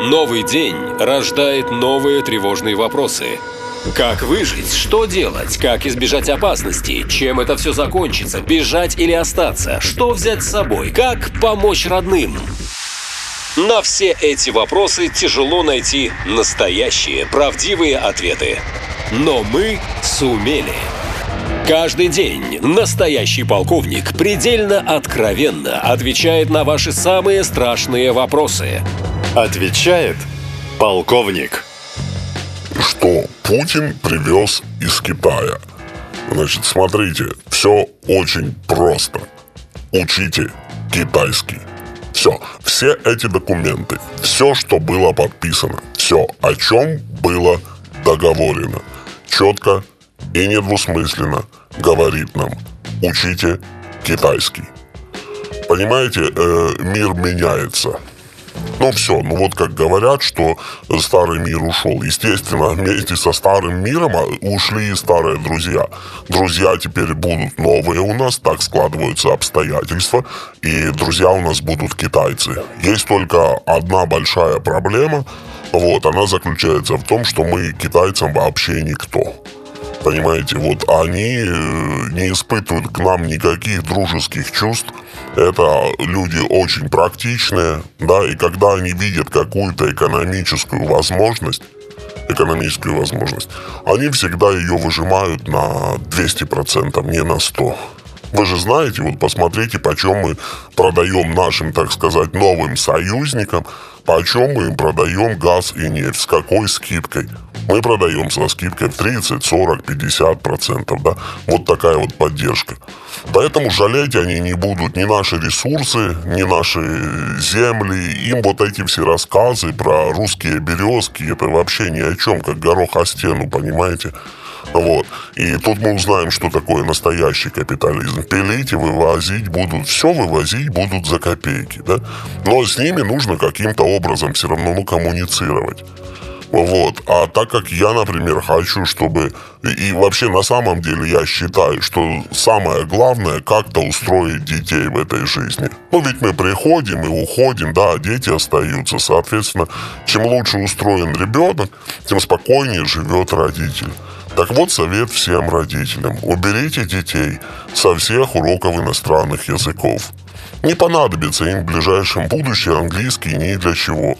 Новый день рождает новые тревожные вопросы. Как выжить? Что делать? Как избежать опасности? Чем это все закончится? Бежать или остаться? Что взять с собой? Как помочь родным? На все эти вопросы тяжело найти настоящие, правдивые ответы. Но мы сумели. Каждый день настоящий полковник предельно откровенно отвечает на ваши самые страшные вопросы. Отвечает полковник. Что Путин привез из Китая? Значит, смотрите, все очень просто. Учите китайский. Все, все эти документы, все, что было подписано, все, о чем было договорено, четко и недвусмысленно говорит нам, учите китайский. Понимаете, э, мир меняется. Ну все, ну вот как говорят, что старый мир ушел. Естественно, вместе со старым миром а, ушли и старые друзья. Друзья теперь будут новые у нас, так складываются обстоятельства. И друзья у нас будут китайцы. Есть только одна большая проблема. Вот, она заключается в том, что мы китайцам вообще никто. Понимаете, вот они э, не испытывают к нам никаких дружеских чувств. Это люди очень практичные, да, и когда они видят какую-то экономическую возможность, экономическую возможность, они всегда ее выжимают на 200%, не на 100%. Вы же знаете, вот посмотрите, почем мы продаем нашим, так сказать, новым союзникам, почем мы им продаем газ и нефть, с какой скидкой. Мы продаем со скидкой в 30, 40, 50 процентов, да. Вот такая вот поддержка. Поэтому жалеть они не будут ни наши ресурсы, ни наши земли. Им вот эти все рассказы про русские березки, это вообще ни о чем, как горох о стену, понимаете? Вот. И тут мы узнаем, что такое настоящий капитализм. Пилить и вывозить будут, все вывозить будут за копейки, да? Но с ними нужно каким-то образом все равно ну, коммуницировать. Вот. А так как я, например, хочу, чтобы... И вообще на самом деле я считаю, что самое главное как-то устроить детей в этой жизни. Ну ведь мы приходим и уходим, да, а дети остаются. Соответственно, чем лучше устроен ребенок, тем спокойнее живет родитель. Так вот совет всем родителям. Уберите детей со всех уроков иностранных языков. Не понадобится им в ближайшем будущем английский ни для чего –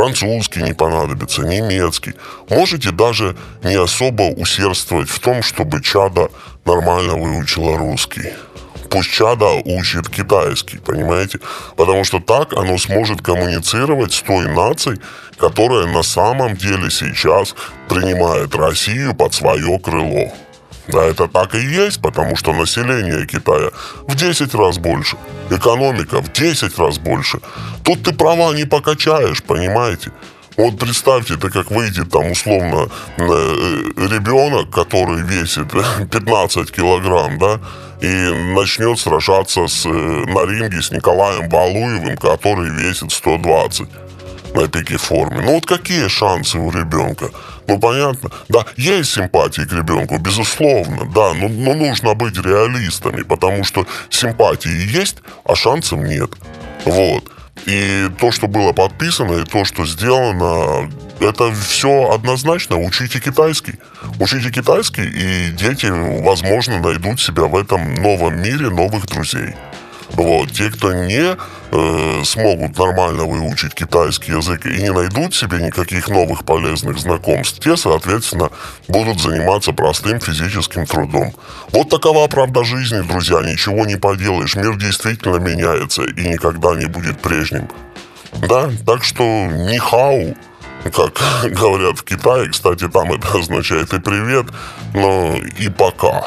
французский не понадобится, немецкий. Можете даже не особо усердствовать в том, чтобы чада нормально выучила русский. Пусть чада учит китайский, понимаете? Потому что так оно сможет коммуницировать с той нацией, которая на самом деле сейчас принимает Россию под свое крыло. Да, это так и есть, потому что население Китая в 10 раз больше, экономика в 10 раз больше. Тут ты права не покачаешь, понимаете? Вот представьте, это как выйдет там условно э, ребенок, который весит 15 килограмм, да, и начнет сражаться с, э, на ринге с Николаем Валуевым, который весит 120 на пике форме. Ну вот какие шансы у ребенка? Ну, понятно. Да, есть симпатии к ребенку, безусловно, да, но, но нужно быть реалистами, потому что симпатии есть, а шансов нет. Вот. И то, что было подписано, и то, что сделано, это все однозначно. Учите китайский. Учите китайский, и дети, возможно, найдут себя в этом новом мире новых друзей. Вот. Те, кто не э, смогут нормально выучить китайский язык и не найдут себе никаких новых полезных знакомств, те, соответственно, будут заниматься простым физическим трудом. Вот такова правда жизни, друзья, ничего не поделаешь. Мир действительно меняется и никогда не будет прежним. Да, так что не хау, как говорят в Китае, кстати, там это означает и привет, но и пока.